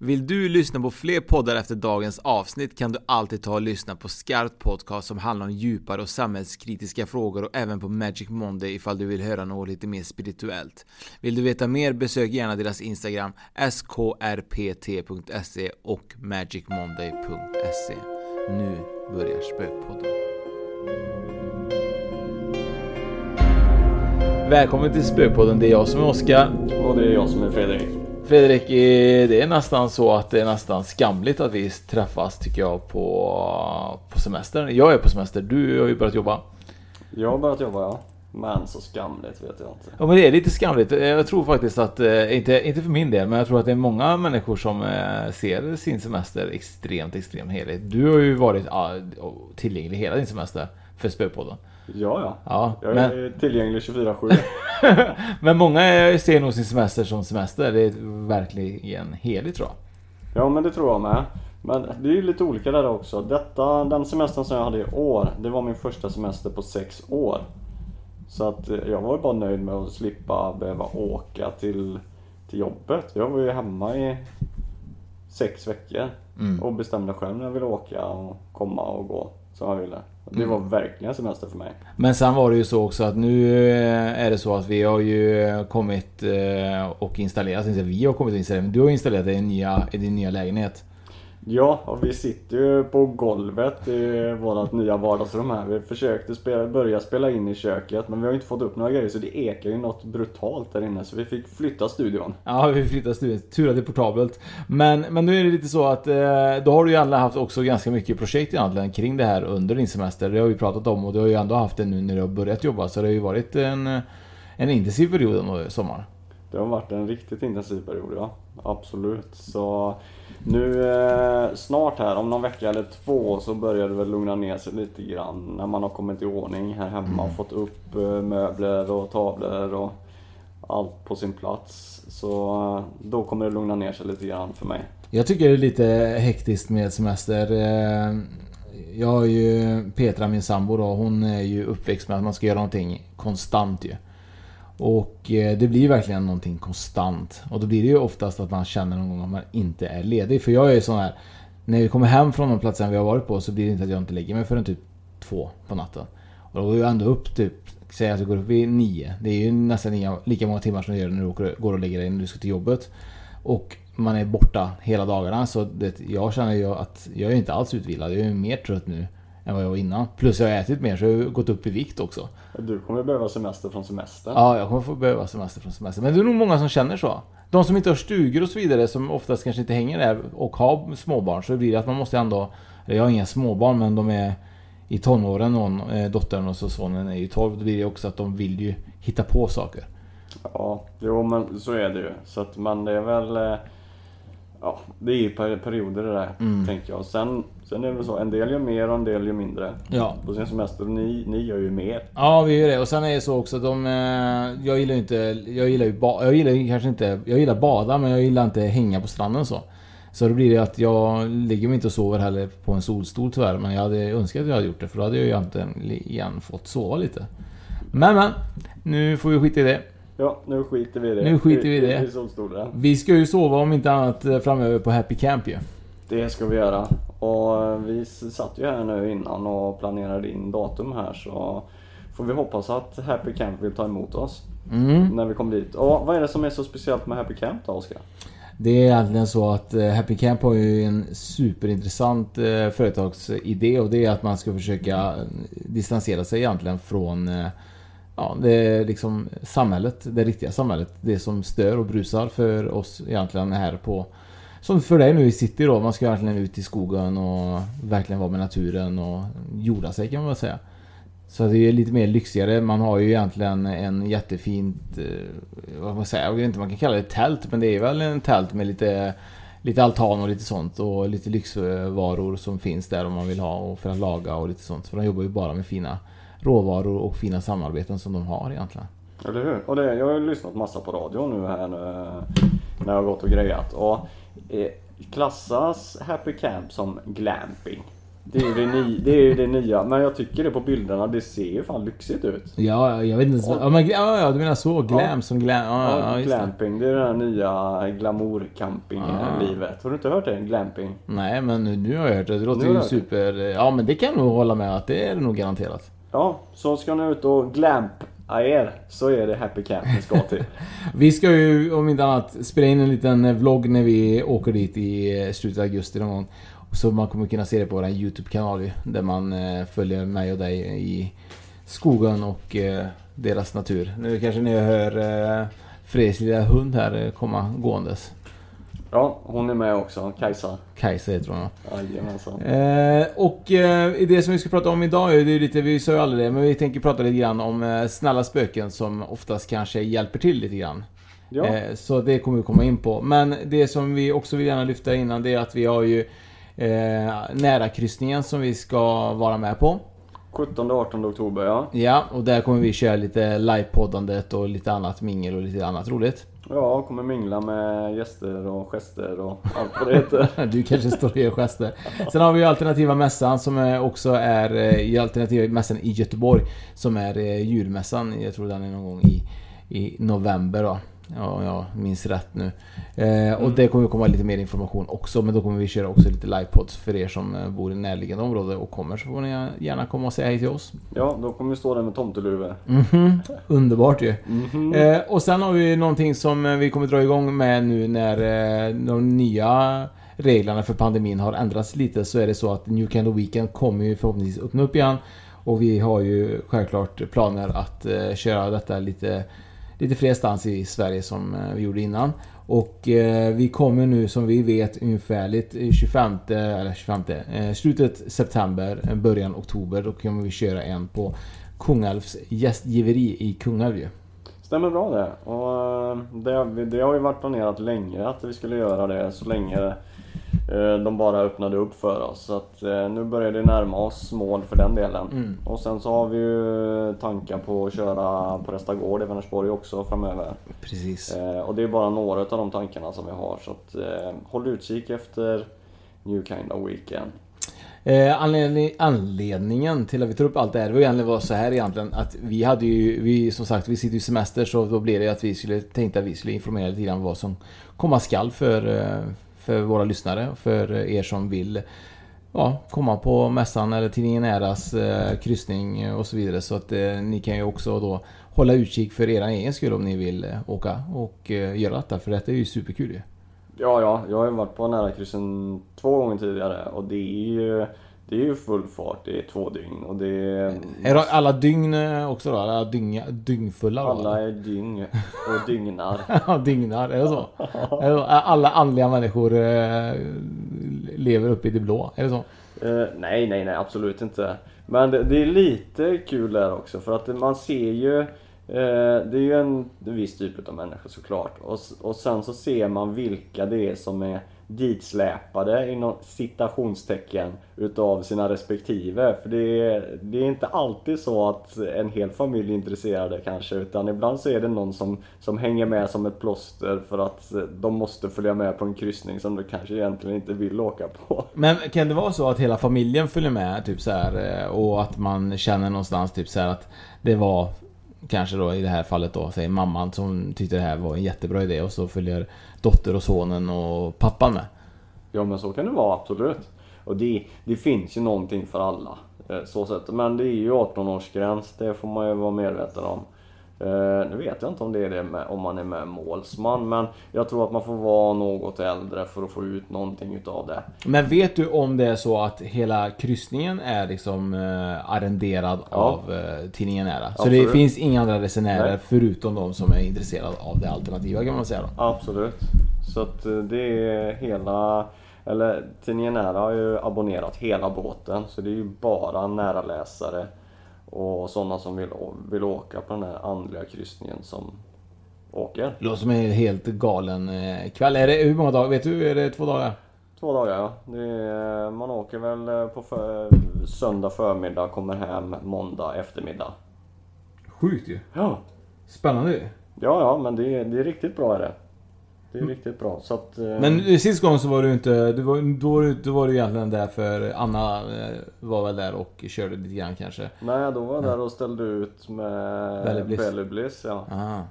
Vill du lyssna på fler poddar efter dagens avsnitt kan du alltid ta och lyssna på Skarpt Podcast som handlar om djupare och samhällskritiska frågor och även på Magic Monday ifall du vill höra något lite mer spirituellt. Vill du veta mer besök gärna deras Instagram skrpt.se och magicmonday.se. Nu börjar Spökpodden. Välkommen till Spökpodden, det är jag som är Oskar. Och det är jag som är Fredrik. Fredrik, eh, det är nästan så att det är nästan skamligt att vi träffas tycker jag på, på semestern. Jag är på semester, du har ju börjat jobba. Jag har börjat jobba ja. Men så skamligt vet jag inte. Ja men det är lite skamligt. Jag tror faktiskt att, eh, inte, inte för min del, men jag tror att det är många människor som eh, ser sin semester extremt, extremt helig. Du har ju varit tillgänglig hela din semester för Spöpodden. Ja, ja. ja jag men... är tillgänglig 24-7. men många ser nog sin semester som semester. Det är verkligen heligt tror jag. Ja, men det tror jag med. Men det är ju lite olika där också. Detta, den semestern som jag hade i år, det var min första semester på sex år. Så att eh, jag var bara nöjd med att slippa behöva åka till, till jobbet. Jag var ju hemma i sex veckor mm. och bestämde själv när jag ville åka och komma och gå som jag ville. Det var mm. verkligen semester för mig. Men sen var det ju så också att nu eh, är det så att vi har ju kommit eh, och installerat, vi har kommit och installerat, men du har installerat i nya, i din nya lägenhet. Ja, och vi sitter ju på golvet i vårt nya vardagsrum här. Vi försökte spela, börja spela in i köket men vi har inte fått upp några grejer så det ekar ju något brutalt där inne så vi fick flytta studion. Ja, vi fick flytta studion. Tur att det är portabelt. Men, men nu är det lite så att eh, då har du ju alla haft också ganska mycket projekt egentligen kring det här under din semester. Det har vi pratat om och du har ju ändå haft det nu när du har börjat jobba så det har ju varit en, en intensiv period under sommaren. Det har varit en riktigt intensiv period ja. Absolut. Så nu eh, snart här, om någon vecka eller två, så börjar det väl lugna ner sig lite grann. När man har kommit i ordning här hemma och fått upp eh, möbler och tavlor och allt på sin plats. Så eh, då kommer det lugna ner sig lite grann för mig. Jag tycker det är lite hektiskt med semester. Eh, jag har ju Petra, min sambo då, hon är ju uppväxt med att man ska göra någonting konstant ju. Och eh, det blir verkligen någonting konstant. Och då blir det ju oftast att man känner någon gång att man inte är ledig. För jag är ju sån här... När vi kommer hem från de platserna vi har varit på så blir det inte att jag inte lägger mig förrän typ två på natten. Och då går jag ändå upp typ... Säg att jag går upp vid nio. Det är ju nästan lika många timmar som du gör när du går och lägger dig när du ska till jobbet. Och man är borta hela dagarna. Så det, jag känner ju att jag är inte alls utvilad. Jag är mer trött nu än vad jag var innan. Plus jag har ätit mer så jag har gått upp i vikt också. Du kommer behöva semester från semestern. Ja, jag kommer få behöva semester från semestern. Men det är nog många som känner så. De som inte har stugor och så vidare som oftast kanske inte hänger där och har småbarn så blir det att man måste ändå... Jag har inga småbarn men de är i tonåren, någon, eh, dottern och så sonen är ju 12. Då blir det också att de vill ju hitta på saker. Ja, jo men så är det ju. Så att man det är väl... Eh, ja, det är ju perioder det där, mm. tänker jag. Sen, sen är det väl så, en del gör mer och en del gör mindre. Ja. På sin semester, ni, ni gör ju mer. Ja, vi gör det. Och sen är det så också, de, eh, jag gillar ju inte, jag gillar ju ba, jag gillar kanske inte, jag gillar bada men jag gillar inte hänga på stranden så. Så då blir det att jag ligger inte och sover heller på en solstol tyvärr. Men jag hade önskat att jag hade gjort det för då hade jag ju egentligen igen fått sova lite. Men men, nu får vi skita i det. Ja, nu skiter vi i det. Nu skiter vi i det. Vi ska ju sova om inte annat eh, framöver på Happy Camp ju. Det ska vi göra. Och vi satt ju här nu innan och planerade in datum här så får vi hoppas att Happy Camp vill ta emot oss. Mm. När vi kommer dit. Och vad är det som är så speciellt med Happy Camp då Oskar? Det är egentligen så att eh, Happy Camp har ju en superintressant eh, företagsidé och det är att man ska försöka eh, distansera sig egentligen från Ja, det liksom samhället, det riktiga samhället. Det som stör och brusar för oss egentligen här på som för dig nu i city då, man ska verkligen ut i skogen och verkligen vara med naturen och jorda sig kan man väl säga. Så det är lite mer lyxigare. Man har ju egentligen en jättefint... Eh, vad Vad man säga, jag vet inte man kan kalla det tält. Men det är väl en tält med lite... Lite altan och lite sånt och lite lyxvaror som finns där om man vill ha och för att laga och lite sånt. För de jobbar ju bara med fina råvaror och fina samarbeten som de har egentligen. Eller hur? Och det, jag har ju lyssnat massa på radio nu här nu, när jag har gått och grejat. Och klassas Happy Camp som glamping. Det är, det, ny, det är det nya, men jag tycker det på bilderna, det ser ju fan lyxigt ut. Ja, jag vet inte. Ja, men, ja, ja du menar så. Glam Ja. som glam. Ja, ja, Ja, just det. glamping, det är här nya glamour-camping-livet. Har du inte hört det? Glamping? Nej, men nu, har jag hört det. Det låter ju super... Ja, men det kan jag nog hålla med att det är det nog garanterat. Ja, så ska ni ut och glampa er så är det Happy Camp ni ska till. Vi ska ju om inte annat spela in en liten vlogg när vi åker dit i eh, slutet av augusti någon gång. Så man kommer kunna se det på vår YouTube-kanal Där man eh, följer mig och dig i skogen och eh, deras natur. Nu kanske ni hör Fredriks lilla hund här komma gåendes. Ja, hon är med också, Kajsa. Kajsa heter hon. Jajamensan. Eh, och eh, det som vi ska prata om idag, är det är lite, vi sa ju aldrig det, men vi tänker prata lite grann om eh, snälla spöken som oftast kanske hjälper till lite grann. Ja. Eh, så det kommer vi komma in på. Men det som vi också vill gärna lyfta innan det är att vi har ju eh, nära kryssningen som vi ska vara med på. 17-18 oktober ja. Ja, och där kommer vi köra lite livepoddandet och lite annat mingel och lite annat roligt. Ja, kommer mingla med gäster och gester och allt vad det heter. Du kanske står och gör gester. Sen har vi ju alternativa mässan som är också är eh, i alternativa mässan i Göteborg. Som är eh, julmässan. Jag tror den är någon gång i, i november då. Ja, jag minns rätt nu. Eh, och det kommer komma lite mer information också. Men då kommer vi köra också lite livepods för er som eh, bor i närliggande område och kommer. Så får ni gärna komma och säga hej till oss. Ja, då kommer vi stå där med tomteluvor. Mhm, Underbart ju. Mhm. Eh, och sen har vi någonting som eh, vi kommer dra igång med nu när eh, de nya reglerna för pandemin har ändrats lite så är det så att New of Weekend kommer ju förhoppningsvis öppna upp igen. Och vi har ju självklart planer att eh, köra detta lite, lite fler stans i Sverige som eh, vi gjorde innan. Och eh, vi kommer nu som vi vet ungefärligt 25, eller 25, eh, slutet september, eh, början oktober. Då kommer vi köra en på Kungälvs gästgiveri i Kungälv ju. Stämmer bra det. Och eh, det, det har ju varit planerat länge att vi skulle göra det så länge de bara öppnade upp för oss. Så att eh, nu börjar det närma oss mål för den delen. Mm. Och sen så har vi ju tankar på att köra på Resta Gård i Vänersborg också framöver. Precis. Eh, och det är bara några av de tankarna som vi har. Så att eh, håll utkik efter New Kind of Weekend. Eh, anledning, anledningen till att vi tar upp allt det här, var egentligen var så här egentligen att vi hade ju, vi som sagt, vi sitter i semester så då blev det att vi skulle, tänkte att vi skulle informera lite grann vad som komma skall för, eh, för våra lyssnare, för er som vill ja, komma på mässan eller tidningen Äras eh, kryssning och så vidare. Så att eh, ni kan ju också då hålla utkik för er egen skull om ni vill eh, åka och eh, göra detta, för detta är ju superkul ju. Ja, ja, jag har ju varit på nära kryssen två gånger tidigare och det är ju det är ju full fart, det är två dygn och det är... Är alla dygn eh, också då? Alla dygn, dygnfulla då? Alla är dygn och dygnar. Ja, Dygnar, är det så? Alla andliga människor eh, lever uppe i det blå, är det så? Eh, nej, nej, nej, absolut inte. Men det, det är lite kul där också för att man ser ju eh, Det är ju en viss typ av människor såklart. Och sen så ser man vilka det är som är ditsläpade inom citationstecken utav sina respektive. För det är, det är inte alltid så att en hel familj är intresserade kanske utan ibland så är det någon som, som hänger med som ett plåster för att eh, de måste följa med på en kryssning som de kanske egentligen inte vill åka på. Men kan det vara så att hela familjen följer med typ så här eh, och att man känner någonstans typ så här att det var Kanske då i det här fallet då, säger mamman som tyckte det här var en jättebra idé och så följer dotter och sonen och pappan med. Ja men så kan det vara absolut. Och det, det finns ju någonting för alla. Eh, så sätt. Men det är ju 18-årsgräns, det får man ju vara medveten om. Eh, nu vet jag inte om det är det med, om man är med målsman, men jag tror att man får vara något äldre för att få ut någonting utav det. Men vet du om det är så att hela kryssningen är liksom eh, arrenderad Ja. av eh, tidningen Nära? Så Absolut. det finns inga andra resenärer Nej. förutom de som är intresserade av det alternativa kan man säga då? Absolut. Så att det är hela... Eller tidningen Nära har ju abonnerat hela båten, så det är ju bara nära-läsare och sådana som vill, vill åka på den här andliga kryssningen som åker. Det låter som en helt galen eh, kväll. Är det, hur många dagar? Vet du? Är det två dagar? Två dagar ja. Är, man åker väl eh, på för, söndag förmiddag, kommer hem måndag eftermiddag. Sjukt ju. Ja. Spännande ju. Ja, ja, men det är, det är riktigt bra är det. Det är riktigt bra. Så att, eh, Men sist gången så var du inte... Du var, då, var du- då var du egentligen där för Anna eh, var väl där och körde lite grann kanske. Nej, då var jag där och ställde ut med Belly Bliss. Belly Bliss ja. Aha.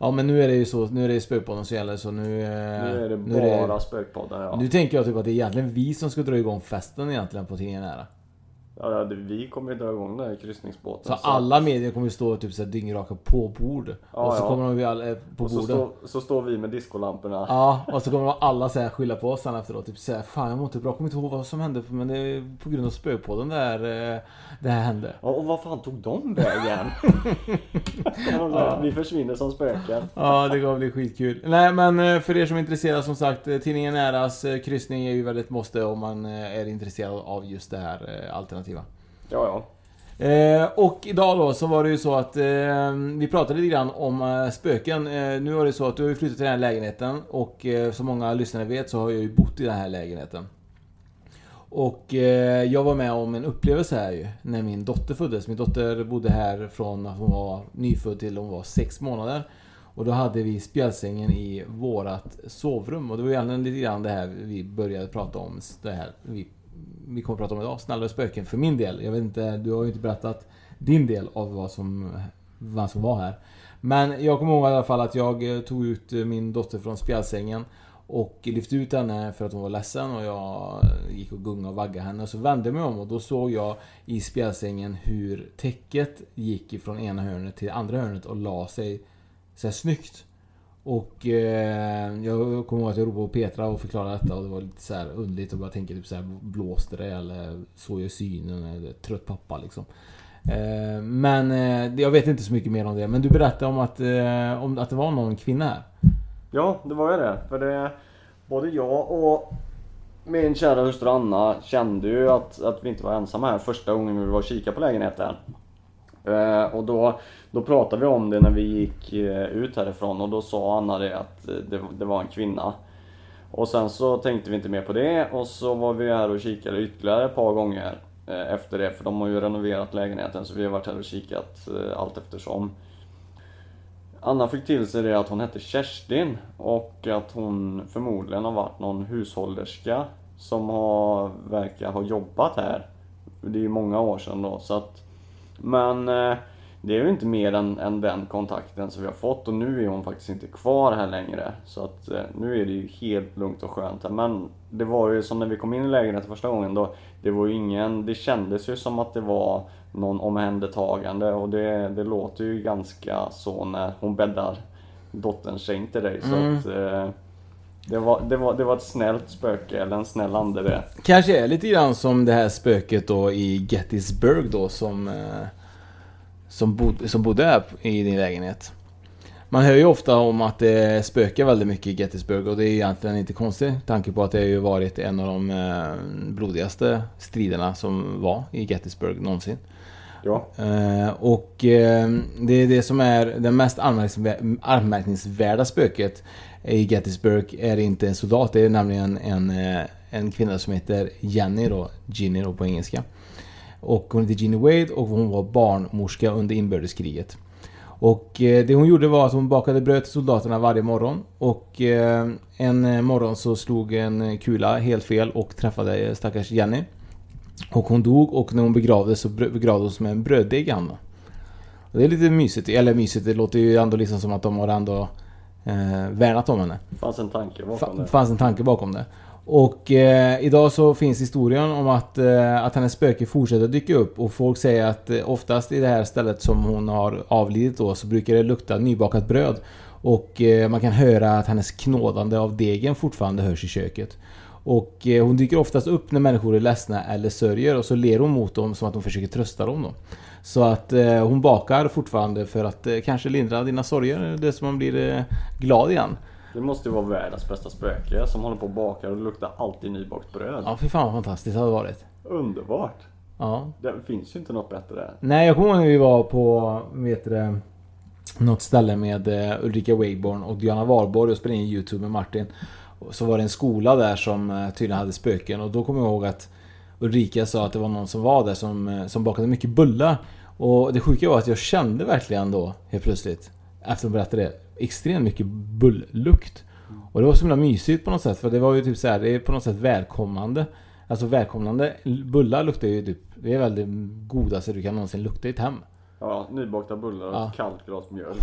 Ja men nu är det ju så, nu är det Spökpodden som gäller så nu... eh, Nu är det nu är bara Spökpodden ja. Nu tänker jag typ att det är egentligen vi som ska dra igång festen egentligen på tidningen Nära. Ja vi kommer ju dra igång den här kryssningsbåten. Så alla medier kommer ju stå typ såhär dyngraka på bord. Ja, och så ja. kommer de ju alla eh, på och så, så står vi med diskolamporna. Ja, och så kommer alla så här skylla på oss sen efteråt. Typ såhär, fan jag mår inte bra, jag kommer inte ihåg vad som hände men det är på grund av spökpodden där eh, det här hände. Ja, och vad fan tog de vägen? Vi försvinner som spöken. Ja, det kommer bli skitkul. Nej, men eh, för er som är intresserade som sagt, tidningen Näras eh, kryssning är ju väldigt måste om man är intresserad av just det här eh, alternativa. Ja, ja. Eh, och idag då så var det ju så att eh, vi pratade lite grann om eh, spöken. Eh, nu var det så att du har ju flyttat till den här lägenheten och eh, som många lyssnare vet så har jag ju bott i den här lägenheten. Och eh, jag var med om en upplevelse här ju när min dotter föddes. Min dotter bodde här från att hon var nyfödd till hon var sex månader. Och då hade vi spjälsängen i vårat sovrum och det var egentligen lite grann det här vi började prata om. Det här vi, vi kommer att prata om idag. Snällare spöken för min del. Jag vet inte, du har ju inte berättat din del av vad som, vad som var här. Men jag kommer ihåg i alla fall att jag eh, tog ut eh, min dotter från spjälsängen och lyfte ut henne för att hon var ledsen och jag eh, gick och gungade och vaggade henne. Och så vände jag mig om och då såg jag i spjälsängen hur täcket gick ifrån ena hörnet till andra hörnet och la sig så här snyggt. Och eh, jag kommer ihåg att jag ropade på Petra och förklarade detta och det var lite så här underligt och bara tänka typ så här blåste det eller såg jag synen eller trött pappa liksom. Eh, men eh, jag vet inte så mycket mer om det. Men du berättade om att, eh, om att det var någon kvinna här. Ja, det var ju det. För det... Både jag och min kära hustru Anna kände ju att, att vi inte var ensamma här första gången vi var och kikade på lägenheten. Eh, och då, då pratade vi om det när vi gick eh, ut härifrån och då sa Anna det att eh, det, det var en kvinna. Och sen så tänkte vi inte mer på det och så var vi här och kikade ytterligare ett par gånger eh, efter det för de har ju renoverat lägenheten så vi har varit här och kikat allt eftersom. Anna fick till sig det att hon hette Kerstin och att hon förmodligen har varit någon hushållerska som har, verkar ha jobbat här. Det är ju många år sedan då så att Men eh, det är ju inte mer än, än den kontakten som vi har fått och nu är hon faktiskt inte kvar här längre. Så att eh, nu är det ju helt lugnt och skönt här. Men det var ju som när vi kom in i lägenheten första gången då. Det var ju ingen, det kändes ju som att det var någon omhändertagande och det, det låter ju ganska så när hon bäddar dotterns säng till dig. Så Mm. att eh, det var, det, var, det var ett snällt spöke eller en snäll ande det. Kanske är lite grann som det här spöket då i Gettysburg då som eh, som, bod, som bodde här i din lägenhet. Man hör ju ofta om att det spökar väldigt mycket i Gettysburg och det är egentligen inte konstigt. Tanke på att det har ju varit en av de eh, blodigaste striderna som var i Gettysburg någonsin. Ja. Eh, och eh, det är det som är det mest anmärkningsvärda, spöket i Gettysburg är inte en soldat, det är nämligen en, en kvinna som heter Jenny då, Ginny då på engelska. Och hon heter Ginny Wade och hon var barnmorska under inbördeskriget. Och eh, det hon gjorde var att hon bakade bröd till soldaterna varje morgon. Och eh, en eh, morgon så slog en kula helt fel och träffade stackars Jenny. Och hon dog och när hon begravdes så begravdes hon med en bröddeg i handen. Och det är lite mysigt, eller mysigt, det låter ju ändå liksom som att de har ändå eh, värnat om henne. Det fanns en tanke bakom det. fanns en tanke bakom det. Och eh, idag så finns historien om att, eh, att hennes spöke fortsätter dyka upp och folk säger att eh, oftast i det här stället som hon har avlidit då så brukar det lukta nybakat bröd. Och eh, man kan höra att hennes knådande av degen fortfarande hörs i köket. Och eh, hon dyker oftast upp när människor är ledsna eller sörjer och så ler hon mot dem som att hon försöker trösta dem då. Så att eh, hon bakar fortfarande för att eh, kanske lindra dina sorger, det som man blir eh, glad igen. Det måste ju vara världens bästa spöke som håller på och bakar och luktar alltid nybakt bröd. Ja, fy fan vad fantastiskt det hade varit. Underbart! Ja. Det finns ju inte något bättre. Nej, jag kommer ihåg när vi var på, vet du något ställe med eh, Ulrika Wayborn och Diana Warborg och spelade in YouTube med Martin. Så var det en skola där som eh, tydligen hade spöken och då kommer jag ihåg att Ulrika sa att det var någon som var där som, eh, som bakade mycket bullar. Och det sjuka var att jag kände verkligen då helt plötsligt, efter hon berättade det, extremt mycket bulllukt. Och det var så himla mysigt på något sätt för det var ju typ så här, det är på något sätt välkomnande. Alltså välkomnande. Bullar luktar ju typ, det är väl det godaste du kan någonsin lukta i ett hem. Ja, nybakta bullar och Ja. ett kallt glas mjölk.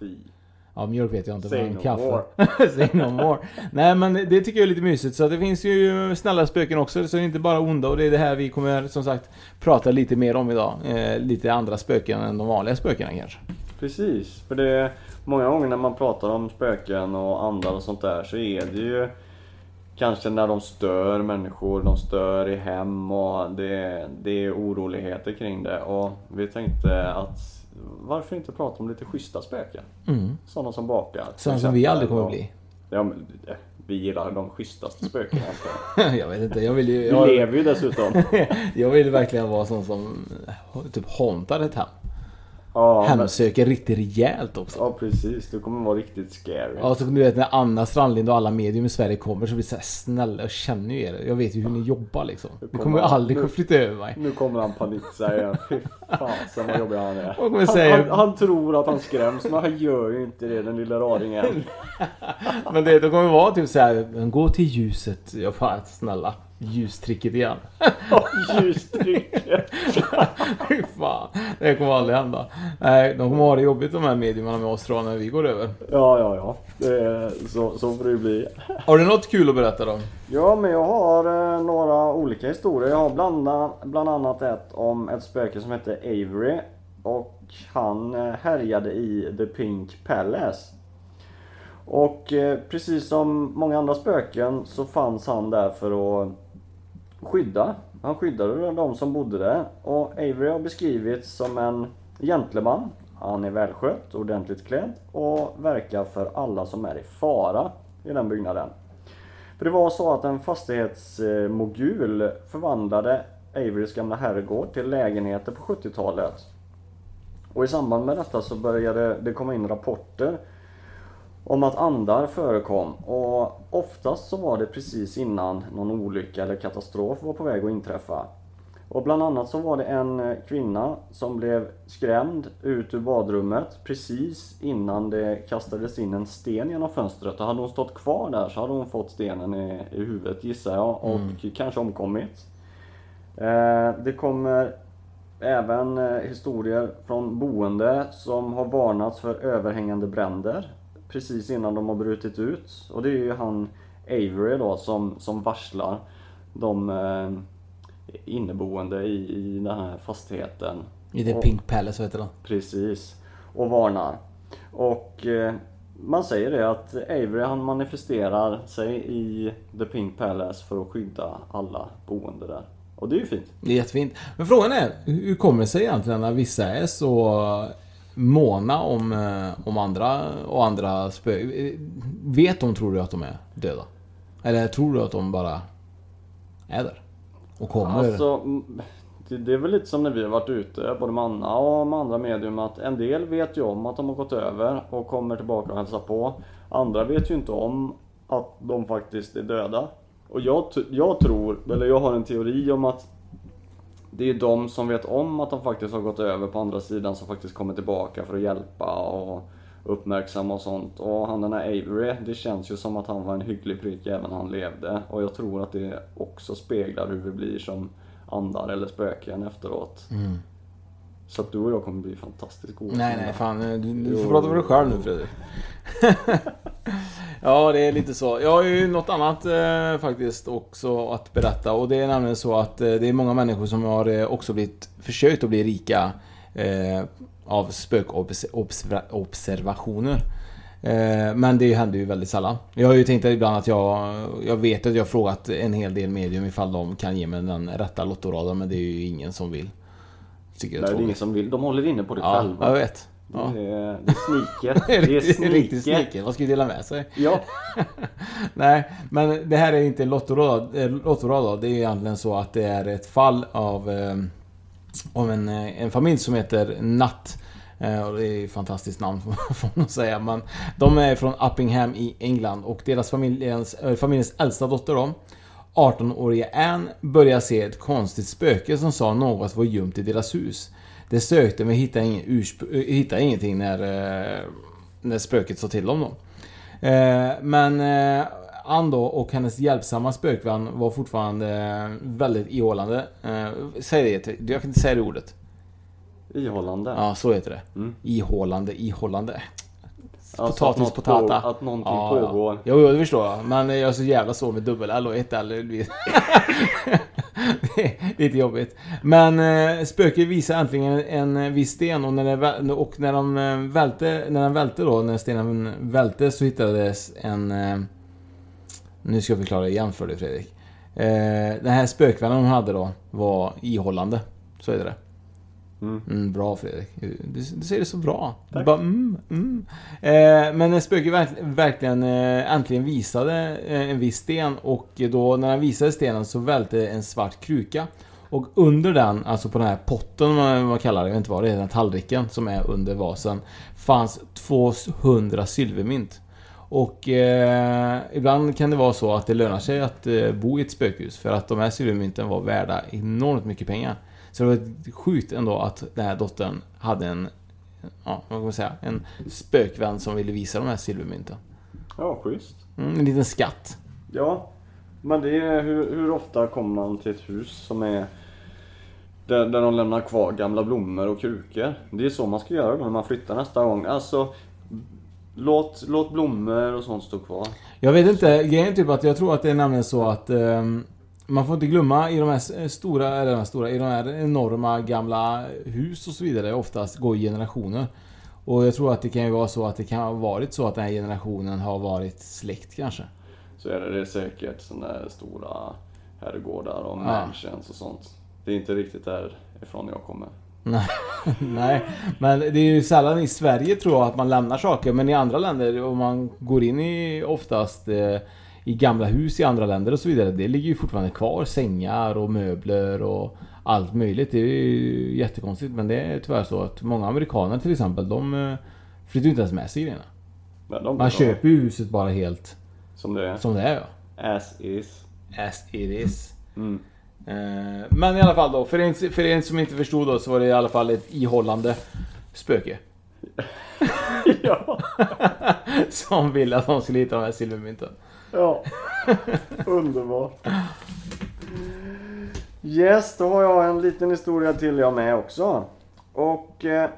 Fy. Ja, mjölk vet jag inte, Say men no kaffe. more. Say no more. Nej men det tycker jag är lite mysigt. Så det finns ju snälla spöken också, så det är inte bara onda. Och det är det här vi kommer som sagt prata lite mer om idag. Eh, lite andra spöken än de vanliga spökena kanske. Precis, för det många gånger när man pratar om spöken och andar och sånt där så är det ju Kanske när de stör människor, de stör i hem och det, det är oroligheter kring det och vi tänkte att varför inte prata om lite schyssta spöken? Mm. Sådana som bakar. Sådana som vi aldrig kommer bli. Ja, men, eh, vi gillar de schysstaste spökena. antar jag. vet inte, jag vill ju... Jag, lever ju dessutom. jag vill verkligen vara sån som eh, typ hauntar ett hem. Ja, men, Hemsöker riktigt rejält också. ja precis, du kommer vara riktigt scary. Ja, så du vet när Anna Strandlind och alla medium i Sverige kommer så blir det så här snälla, jag känner ju er. Jag vet ju hur ni jobbar liksom. Ni kommer aldrig nu- kunna flytta över mig. Nu kommer han paniksa igen. Fy fasen vad jobbig han är. Kommer Han, säga? han, han tror att han skräms men han gör ju inte det den lilla raringen. Men det, det kommer vara typ så här, men gå till ljuset. Jag bara, snälla. Ljustricket igen. Ljustrycket. Fy fan. Det kommer aldrig hända. Nej, de kommer ha det jobbigt de här medierna med oss tror jag, när vi går över. Ja, ja, ja. Är, så, så får det ju bli. Har du något kul att berätta då? Ja, men jag har eh, några olika historier. Jag har bland, bland annat ett om ett spöke som heter Avery. Och han eh, härjade i The Pink Palace. Och eh, precis som många andra spöken så fanns han där för att skydda. Han skyddade de som bodde där. Och Avery har beskrivits som en gentleman. Han är välskött, ordentligt klädd och verkar för alla som är i fara i den byggnaden. För det var så att en fastighetsmogul förvandlade Averys gamla herrgård till lägenheter på 70-talet. Och i samband med detta så började det komma in rapporter om att andar förekom och oftast så var det precis innan någon olycka eller katastrof var på väg att inträffa. Och bland annat så var det en eh, kvinna som blev skrämd ut ur badrummet precis innan det kastades in en sten genom fönstret. Och hade hon stått kvar där så hade hon fått stenen i, i huvudet gissar jag och kanske omkommit. Eh, det kommer även eh, historier från boende som har varnats för överhängande bränder precis innan de har brutit ut. Och det är ju han Avery då som, som varslar de eh, inneboende i, i den här fastigheten. I The Och- Pink Palace heter det. Precis. Och varnar. Och eh, man säger det att Avery han manifesterar sig i The Pink Palace för att skydda alla boende där. Och det är ju fint. Det är jättefint. Men frågan är, hur kommer det sig egentligen när vissa är så måna om, eh, om andra och andra spö... Vet de, tror du, att de är döda? Eller tror du att de bara är där? Och kommer? Alltså, det, är väl lite som när vi har varit ute, både med Anna och med andra medium, att en del vet ju om att de har gått över och kommer tillbaka och hälsar på. Andra vet ju inte om att de faktiskt är döda. Och jag, jag tror, eller jag har en teori om att det är ju de som vet om att de faktiskt har gått över på andra sidan som faktiskt kommer tillbaka för att hjälpa och uppmärksamma och sånt. Och han den här Avery, det känns ju som att han var en hygglig prick även när han levde. Och jag tror att det också speglar hur vi blir som andar eller spöken efteråt. Mm. Så att du och jag kommer bli fantastiskt goda Nej, nej, fan. Du, du får prata för dig själv nu Fredrik. Ja, det är lite så. Jag har ju något annat eh, faktiskt också att berätta. Och det är nämligen så att eh, det är många människor som har eh, också blivit försökt att bli rika eh, av spökobservationer. Eh, men det händer ju väldigt sällan. Jag har ju tänkt ibland att jag... Jag vet att jag har frågat en hel del medium ifall de kan ge mig den rätta lottoraden men det är ju ingen som vill. Tycker jag Nej, det är ingen som vill. De håller inne på det ja, själva. jag vet. Ja. Det, är, det är sniket. Det är sniket. Riktigt sniket. Vad ska dela med sig? Ja. Nej, men det här är inte lottorad. Eh, lottorad Det är egentligen så att det är ett fall av... Eh, om en, en familj som heter Natt. Och det är ett fantastiskt namn får man säga. Men de är från Uppingham i England och deras familjens, familjens äldsta dotter då 18-åriga Anne började se ett konstigt spöke som sa något var gömt i deras hus. Det sökte men hittade, ingen hittade ingenting när, eh, när spöket sa till dem då. Eh, men eh, Ann då och hennes hjälpsamma spökvän var fortfarande väldigt ihållande. Säg det, jag kan inte säga det ordet. Ihållande? Ja, så heter det. Mm. Ihållande, ihållande. Alltså Potatis, potata. På, att någonting ja, pågår. Ja. Jo, jo, det förstår jag. Men jag är så jävla så med dubbel-L och ett L. det är lite jobbigt. Men eh, spöket visar äntligen en, en viss sten och när, det, och när de eh, välte, när den välte då, när stenen välte så hittades en... Eh, nu ska jag förklara igen för dig Fredrik. Eh, den här spökvännen hon hade då var ihållande. Så är det. Mm. Mm, bra Fredrik. Du, du säger det så bra. Tack. Bara, mm, mm. Eh, men när spöket verkligen, verkligen eh, äntligen visade eh, en viss sten och då när han visade stenen så välte en svart kruka. Och under den, alltså på den här potten man, man kallar det, jag vet inte vad det är, den tallriken som är under vasen. Fanns 200 silvermynt. Och eh, ibland kan det vara så att det lönar sig att eh, bo i ett spökhus för att de här silvermynten var värda enormt mycket pengar. Så det var sjukt ändå att den här dottern hade en, ja, vad kan man säga, en spökvän som ville visa de här silvermynten. Ja, schysst. Mm, en liten skatt. Ja, men det är, hur, hur ofta kommer man till ett hus som är där, där de lämnar kvar gamla blommor och krukor. Det är så man ska göra när man flyttar nästa gång. Alltså, låt, låt blommor och sånt stå kvar. Jag vet inte, grejen är typ att jag tror att det är nämligen så att um, man får inte glömma i de här stora, eller de här stora, i de här enorma gamla hus och så vidare oftast går generationer. Och jag tror att det kan ju vara så att det kan ha varit så att den här generationen har varit släkt kanske. Så är det, det är säkert sådana där stora herrgårdar och mansions och sånt. Det är inte riktigt därifrån jag kommer. Nej, men det är ju sällan i Sverige tror jag att man lämnar saker. Men i andra länder, om man går in i oftast eh, i gamla hus i andra länder och så vidare. Det ligger ju fortfarande kvar. Sängar och möbler och allt möjligt. Det är ju jättekonstigt men det är tyvärr så att många amerikaner till exempel, de eh, flyttar inte ens med sig grejerna. Man köper ju huset bara helt som det är. Som det är ja. As is. As it is. Mm. Eh, men i alla fall då, för en, för en som inte förstod då så var det i alla fall ett ihållande spöke. ja. som ville att de skulle hitta de här silvermynten. Ja, underbart. Yes, då har jag en liten historia till jag med också. Och eh,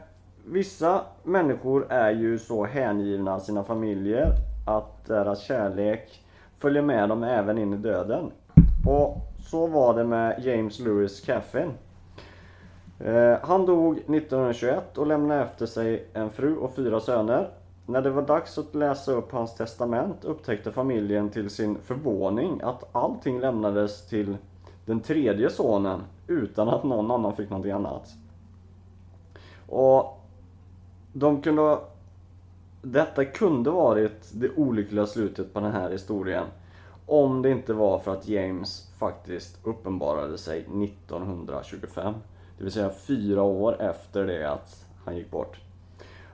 vissa människor är ju så hängivna sina familjer att deras kärlek följer med dem även in i döden. Och så var det med James Lewis Caffin. Eh, han dog 1921 och lämnade efter sig en fru och fyra söner. När det var dags att läsa upp hans testament upptäckte familjen till sin förvåning att allting lämnades till den tredje sonen utan att någon annan fick någonting annat. Och de kunde... Detta kunde varit det olyckliga slutet på den här historien. Om det inte var för att James faktiskt uppenbarade sig 1925. Det vill säga fyra år efter det att han gick bort.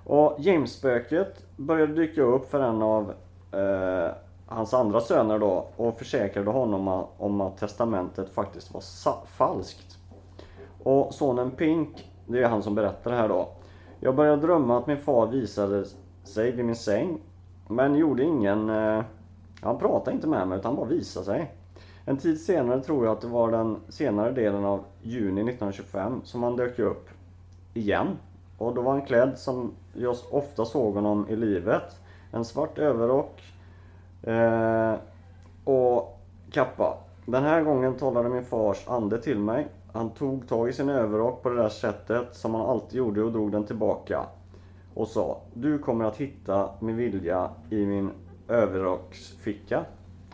Och James-spöket började dyka upp för en av eh, hans andra söner då och försäkrade honom om att testamentet faktiskt var falskt. Och sonen Pink, det är han som berättar det här då. Jag började drömma att min far visade sig vid min säng. Men gjorde ingen... Eh, han pratade inte med mig utan han bara visade sig. En tid senare tror jag att det var den senare delen av juni 1925 som han dök upp igen. Och då var han klädd som jag ofta såg honom i livet. En svart överrock, Eh, och kappa. Den här gången talade min fars ande till mig. Han tog tag i sin överrock på det där sättet som han alltid gjorde och drog den tillbaka. Och sa, du kommer att hitta min vilja i min överrocksficka.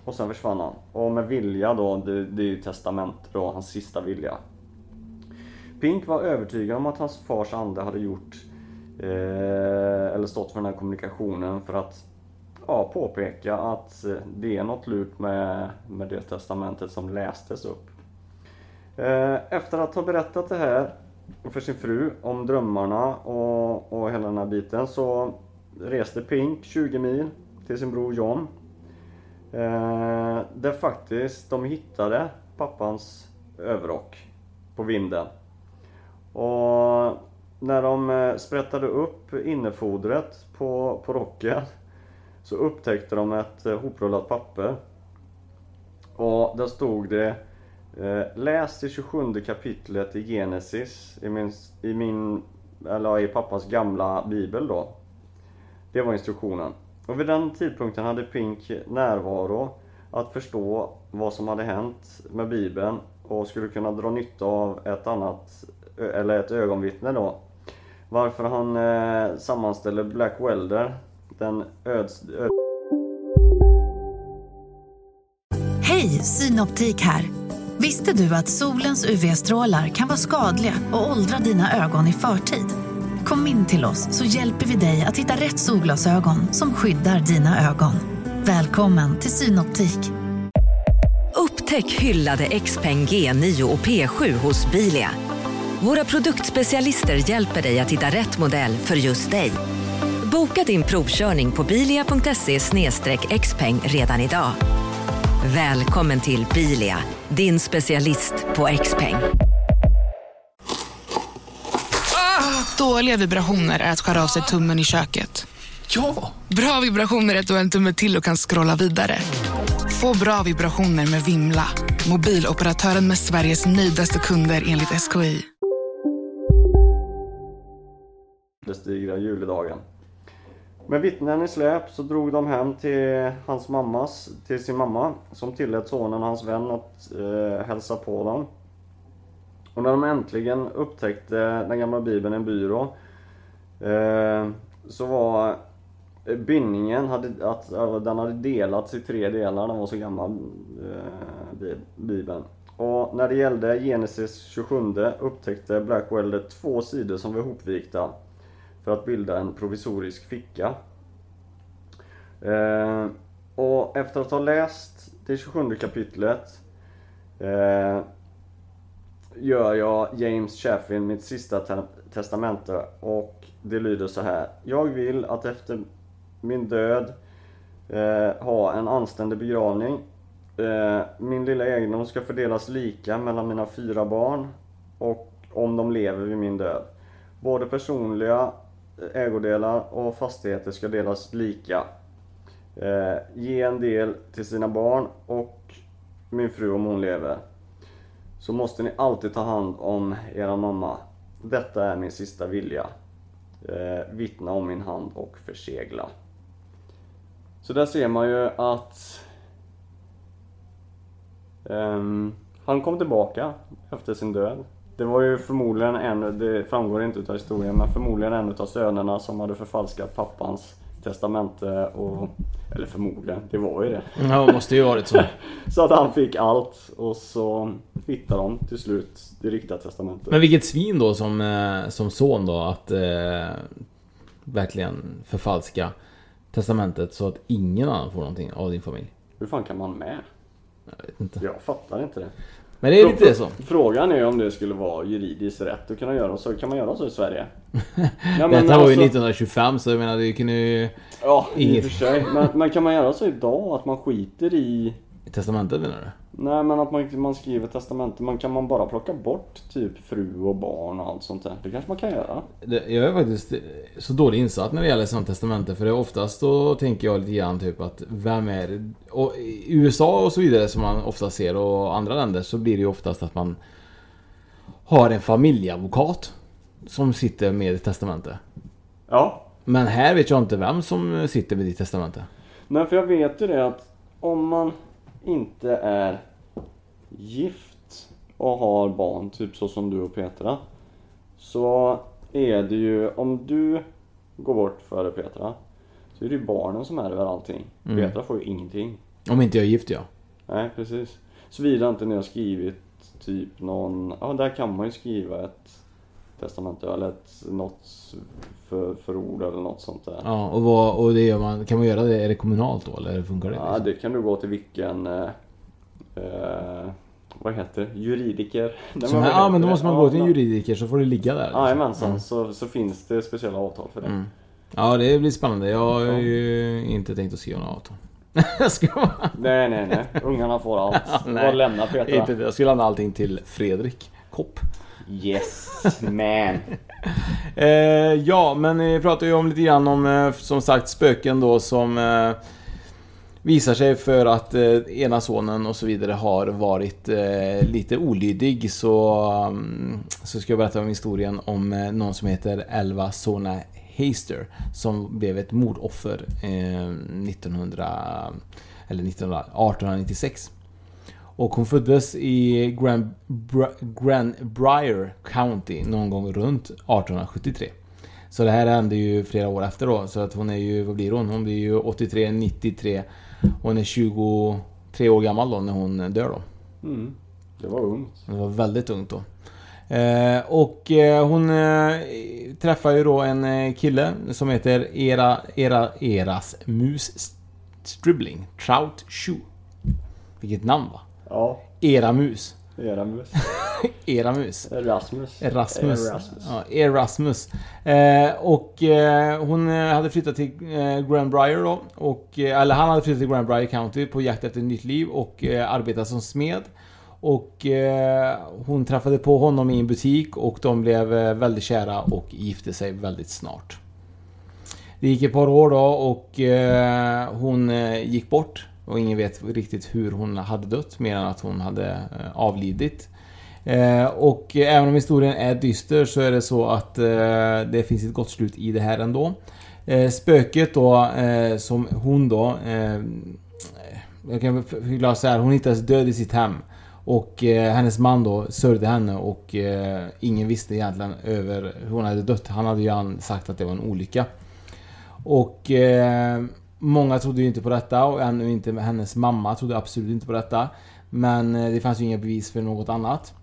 Och sen försvann han. Och med vilja då, det, det är ju testament då, hans sista vilja. Pink var övertygad om att hans fars ande hade gjort eh, eller stått för den här kommunikationen för att ja, påpeka att eh, det är något lurt med, med det testamentet som lästes upp. Eh, efter att ha berättat det här för sin fru om drömmarna och, och hela den här biten så reste Pink 20 mil till sin bror John. Eh, där faktiskt de hittade pappans överrock på vinden. Och när de eh, sprättade upp innefodret på, på rocken så upptäckte de ett eh, hoprullat papper. Och där stod det eh, Läs det 27 kapitlet i Genesis i min, i min, eller i pappas gamla bibel då. Det var instruktionen. Och vid den tidpunkten hade Pink närvaro att förstå vad som hade hänt med bibeln och skulle kunna dra nytta av ett annat, eller ett ögonvittne då. Varför han eh, sammanställer Black Welder, den öds... Öd Hej, Synoptik här! Visste du att solens UV-strålar kan vara skadliga och åldra dina ögon i förtid? Kom in till oss så hjälper vi dig att hitta rätt solglasögon som skyddar dina ögon. Välkommen till Synoptik. Upptäck hyllade XPeng G9 och P7 hos Bilia. Våra produktspecialister hjälper dig att hitta rätt modell för just dig. Boka din provkörning på bilia.se xpeng redan idag. Välkommen till Bilia, din specialist på XPeng. Dåliga vibrationer är att skära av sig tummen i köket. Ja! Bra vibrationer är att du har en tumme till och kan scrolla vidare. Få bra vibrationer med Vimla. Mobiloperatören med Sveriges nöjdaste kunder enligt SKI. Digra juledagen. Med vittnen i släp så drog de hem till hans mammas, till sin mamma som tillät sonen och hans vän att eh, hälsa på dem. Och när de äntligen upptäckte den gamla bibeln i en byrå eh, så var eh, bindningen, hade, att, eh, den hade delats i tre delar, den var så gammal, eh, bibeln. Och när det gällde Genesis 27 upptäckte Blackwell två sidor som var ihopvikta för att bilda en provisorisk ficka. Eh, och efter att ha läst det 27 kapitlet eh, gör jag James Chaffin mitt sista te testamente och det lyder så här. Jag vill att efter min död eh, ha en anständig begravning. Eh, min lilla egendom ska fördelas lika mellan mina fyra barn och om de lever vid min död. Både personliga ägodelar och fastigheter ska delas lika. Eh, ge en del till sina barn och min fru om hon lever. Så måste ni alltid ta hand om era mamma. Detta är min sista vilja. Eh, vittna om min hand och försegla. Så där ser man ju att eh, han kom tillbaka efter sin död. Det var ju förmodligen en, det framgår inte utav historien, men förmodligen en utav sönerna som hade förfalskat pappans testamente och... Eller förmodligen, det var ju det. Ja, det måste ju varit så. så att han fick allt och så hittade de till slut det riktiga testamentet. Men vilket svin då som, eh, som son då att eh, verkligen förfalska testamentet så att ingen annan får någonting av din familj. Hur fan kan man med? Jag vet inte. Jag fattar inte det. Men det är lite så. Frågan är om det skulle vara juridiskt rätt att kunna göra så. Kan man göra så i Sverige? ja, Detta var ju 1925 alltså- så jag menar det kunde ju... Ja, inget... i och för sig. Men, men kan man göra så idag? Att man skiter i... Testamentet menar du? Nej men att man, man skriver testamente, man kan man bara plocka bort typ fru och barn och allt sånt där? Det kanske man kan göra? Det, jag är faktiskt så dåligt insatt när det gäller sånt testamente för det är oftast då tänker jag lite grann typ att vem är det? Och i USA och så vidare som man ofta ser och andra länder så blir det ju oftast att man har en familjeadvokat som sitter med ett testamente. Ja. Men här vet jag inte vem som sitter med ditt testamente. Nej, för jag vet ju det att om man inte är gift och har barn, typ så som du och Petra. Så är det ju, om du går bort före Petra, så är det ju barnen som är över allting. Mm. Petra får ju ingenting. Om inte jag är gift ja. Nej, precis. Såvida inte ni har skrivit typ någon, ja där kan man ju skriva ett testamente eller ett, något för, förord eller något sånt där. Ja, och, vad, och det gör man, kan man göra det? Är det kommunalt då eller funkar det? Ja, det kan du gå till vilken, eh, eh, vad heter det, juridiker? Nej, här, ja men då måste man gå till en juridiker så får det ligga där. liksom. Jajamensan, Mm. så, så finns det speciella avtal för det. Mm. Ja det blir spännande. Jag har ju inte tänkt att skriva några avtal. Nej, nej, nej. Ungarna får allt. Ja, Bara lämna Petra. Inte. Jag skulle lämna allting till Fredrik Kopp. Yes, man. Eh, ja, men vi pratar ju om lite grann om eh, som sagt spöken då som eh, visar sig för att eh, ena sonen och så vidare har varit eh, lite olydig så, um, så ska jag berätta om historien om eh, någon som heter Elva Sona Heister som blev ett mordoffer eh, 1900 eller 1900, 1896. Och hon föddes i Grand, Bra, Grand Briar County någon gång runt 1873. Så det här hände ju flera år efter då. Så att hon är ju, vad blir hon? Hon blir ju 83, 93. Hon är 23 år gammal då när hon dör då. Mm. Det var ungt. Det var väldigt ungt då. Eh, och eh, hon eh, träffar ju då en eh, kille som heter Era, Era, Erasmus Stribbling. Trout Shoe. Vilket namn va? Ja. Eramus. Eramus. Eramus. Erasmus. Erasmus. Erasmus. Ja, Erasmus. Eh, och eh, hon eh, hade flyttat till eh, Grand Briar då. Och, eh, eller han hade flyttat till Grand Briar County på jakt efter ett nytt liv och eh, arbetade som smed. Och eh, hon träffade på honom i en butik och de blev väldigt kära och gifte sig väldigt snart. Det gick ett par år då och hon gick bort. Och ingen vet riktigt hur hon hade dött mer än att hon hade eh, avlidit. Eh, och även om historien är dyster så är det så att eh, det finns ett gott slut i det här ändå. Eh, spöket då eh, som hon då... Eh, jag kan förklara så här, hon hittades död i sitt hem. Och hennes man då sörjde henne och ingen visste egentligen över hur hon hade dött. Han hade ju sagt att det var en olycka. Och många trodde ju inte på detta och ännu inte hennes mamma trodde absolut inte på detta. Men eh, det fanns ju inga bevis för något annat.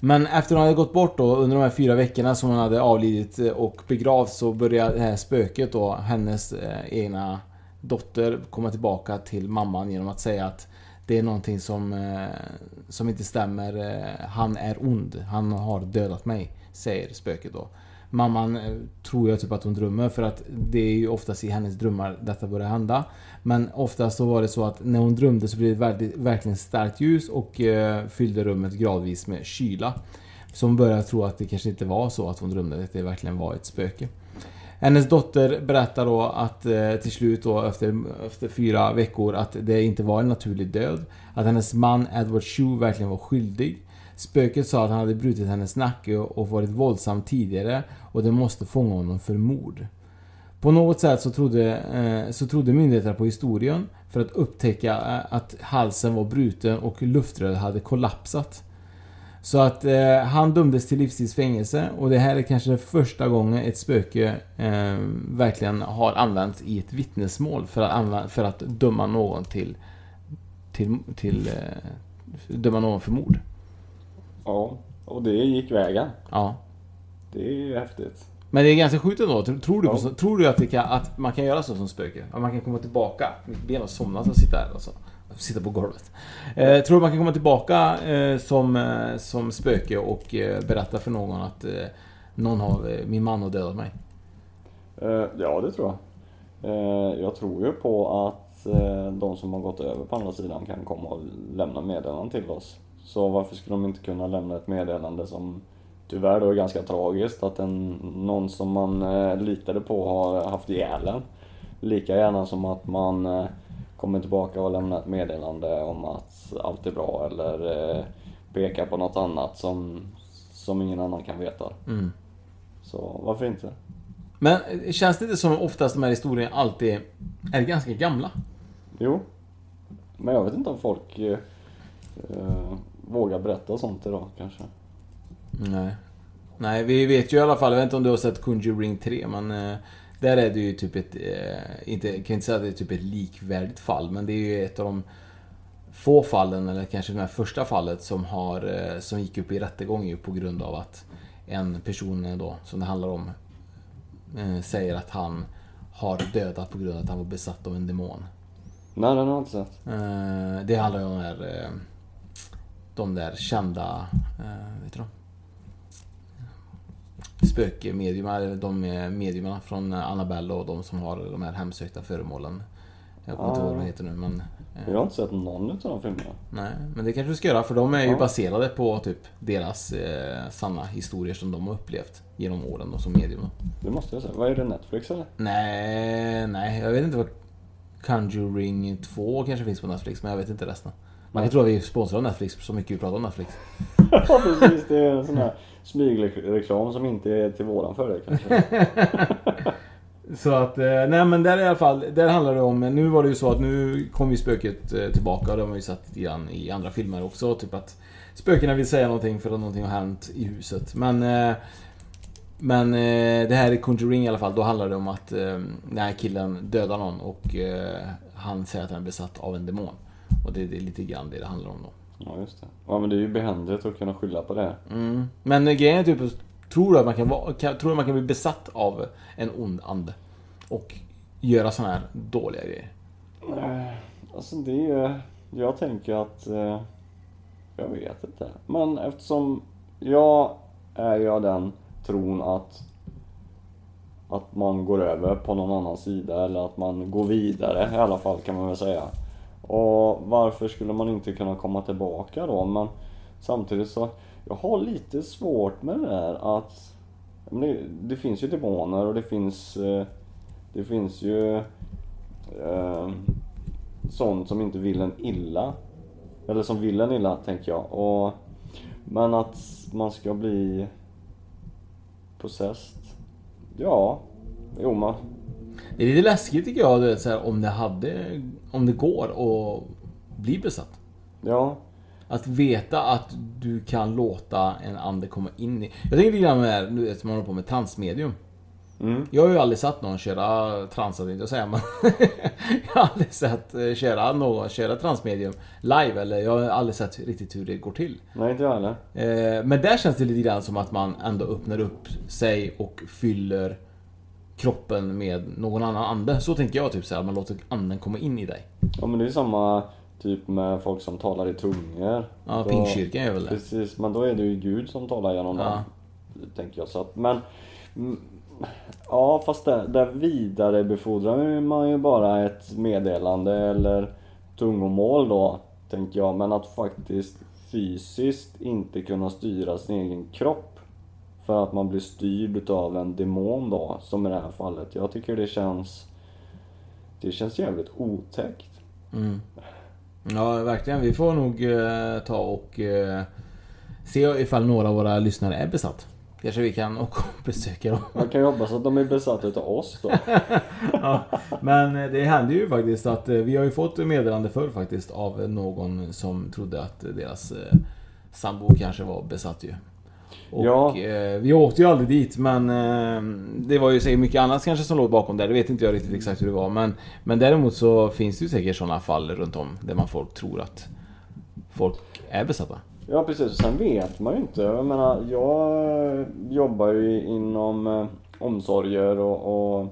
Men efter hon hade gått bort då under de här fyra veckorna som hon hade avlidit eh, och begravts så började det här spöket då, hennes eh, egna dotter, komma tillbaka till mamman genom att säga att det är någonting som, eh, som inte stämmer. Eh, han är ond. Han har dödat mig. Säger spöket då. Mamman eh, tror jag typ att hon drömmer för att det är ju oftast i hennes drömmar detta börjar hända. Men oftast så var det så att när hon drömde så blev det väldigt, verkligen starkt ljus och eh, fyllde rummet gradvis med kyla. Så hon började tro att det kanske inte var så att hon drömde, att det verkligen var ett spöke. Hennes dotter berättar då att eh, till slut då efter, efter fyra veckor att det inte var en naturlig död. Att hennes man Edward Shue verkligen var skyldig. Spöket sa att han hade brutit hennes nacke och varit våldsam tidigare och det måste fånga honom för mord. På något sätt så trodde, eh, så trodde myndigheterna på historien för att upptäcka eh, att halsen var bruten och luftröret hade kollapsat. Så att eh, han dömdes till livstidsfängelse och det här är kanske första gången ett spöke eh, verkligen har använts i ett vittnesmål för att, använda, för att döma någon till... Till... till eh, döma någon för mord. Ja, och det gick vägen. Ja. Det är ju häftigt. Men det är ganska sjukt ändå. Tror du, på, Ja. så- tror du att, det kan, att man kan göra så som spöke? Att man kan komma tillbaka? Mitt ben har somnat och sitta här alltså. Sitta på golvet. Eh, tror du man kan komma tillbaka eh, som, eh, som spöke och eh, berätta för någon att eh, någon har, eh, min man har dödat mig? Ja, det tror jag. Jag tror ju på att de som har gått över på andra sidan kan komma och lämna meddelanden till oss. Så varför skulle de inte kunna lämna ett meddelande som tyvärr då är ganska tragiskt att en, någon som man eh, litade på har haft ihjäl en. Lika gärna som att man eh, kommer tillbaka och lämnar ett meddelande om att allt är bra eller eh, pekar på något annat som, som ingen annan kan veta. Mm. Så varför inte? Men känns det inte som oftast de här historierna alltid är ganska gamla? Jo. Men jag vet inte om folk eh, eh, vågar berätta sånt idag kanske. Nej. Nej, vi vet ju i alla fall, jag vet inte om du har sett Conjuring 3, men eh, där är det ju typ ett, eh, inte, jag kan inte säga att det är typ ett likvärdigt fall, men det är ju ett av de få fallen, eller kanske det här första fallet, som, har, eh, som gick upp i rättegång ju på grund av att en person då, som det handlar om, eh, säger att han har dödat på grund av att han var besatt av en demon. Nej, den har jag inte sett. Eh, det handlar ju om de där, eh, de där kända, eh, vet du de? Spökmediumer, eller de mediumerna från Annabelle och de som har de här hemsökta föremålen. Jag kommer inte ihåg vad de heter nu men... eh, Jag har inte sett någon av de filmerna. Nej, men det kanske du ska göra för de är ju baserade på typ deras eh, sanna historier som de har upplevt genom åren då, som medium. Det måste jag säga. Vad är det, Netflix eller? Nej, nej, jag vet inte vad Conjuring 2 kanske finns på Netflix, men jag vet inte resten. Man kan tro att vi av Netflix, så mycket vi pratar om Netflix. Ja precis, det är en sån här smygreklam som inte är till våran fördel kanske. Så att, eh, nej men där i alla fall, där handlar det om, nu var det ju så att nu kom ju spöket eh, tillbaka det har man ju sett grann i andra filmer också. Typ att spökena vill säga någonting för att någonting har hänt i huset. Men eh, men eh, det här är Conjuring i alla fall, då handlar det om att eh, den här killen dödar någon och eh, han säger att han är besatt av en demon. Och det, det är lite grann det det handlar om då. Ja just det. Ja men det är ju behändigt att kunna skylla på det. Mm. Men grejen är typ, tror du att man kan, vara, kan, tror att man kan bli besatt av en ond ande? Och göra såna här dåliga grejer? Eh, Alltså det är Jag tänker att eh, Jag vet inte. Men eftersom jag är ju av den tron att att man går över på någon annan sida eller att man går vidare i alla fall kan man väl säga. Och varför skulle man inte kunna komma tillbaka då? Men samtidigt så, jag har lite svårt med det där att men det, det finns ju demoner och det finns eh, Det finns ju eh, Sånt som inte vill en illa. Eller som vill en illa tänker jag. Och, men att man ska bli Possessed. Ja, jo man. Det är lite läskigt tycker jag, du vet, så här, om det hade... Om det går att bli besatt. Ja. Att veta att du kan låta en ande komma in i... Jag tänker lite grann med det här, vet, som man håller på med transmedium. Mm. Jag har ju aldrig sett någon köra trans, jag säga, men jag har aldrig sett eh, köra någon köra transmedium live, eller jag har aldrig sett riktigt hur det går till. Nej inte jag heller. Eh, Men där känns det lite grann som att man ändå öppnar upp sig och fyller kroppen med någon annan ande. Så tänker jag typ så här, man låter anden komma in i dig. Ja men det är samma typ med folk som talar i tungor. Ja, Pingstkyrkan gör väl det. Precis, men då är det ju Gud som talar genom Ja. dem. Tänker jag så att, men mm, Ja fast där, där vidarebefordrar man ju bara ett meddelande eller tungomål då, tänker jag. Men att faktiskt fysiskt inte kunna styra sin egen kropp. För att man blir styrd utav en demon då, som i det här fallet. Jag tycker det känns Det känns jävligt otäckt. Mm. Ja, verkligen. Vi får nog eh, ta och eh, se ifall några av våra lyssnare är besatt. Kanske vi kan åka och besöka dem. Man kan ju hoppas att de är besatta utav oss då. ja, men eh, det händer ju faktiskt att eh, vi har ju fått meddelande förr faktiskt av någon som trodde att deras eh, sambo kanske var besatt ju. Och Ja. eh, vi åkte ju aldrig dit men eh, det var ju säkert mycket annat kanske som låg bakom där. Det vet inte jag riktigt exakt hur det var. Men, men däremot så finns det ju säkert sådana fall runt om där man folk tror att folk är besatta. Ja precis, och sen vet man ju inte. Jag menar, jag jobbar ju inom eh, omsorger och, och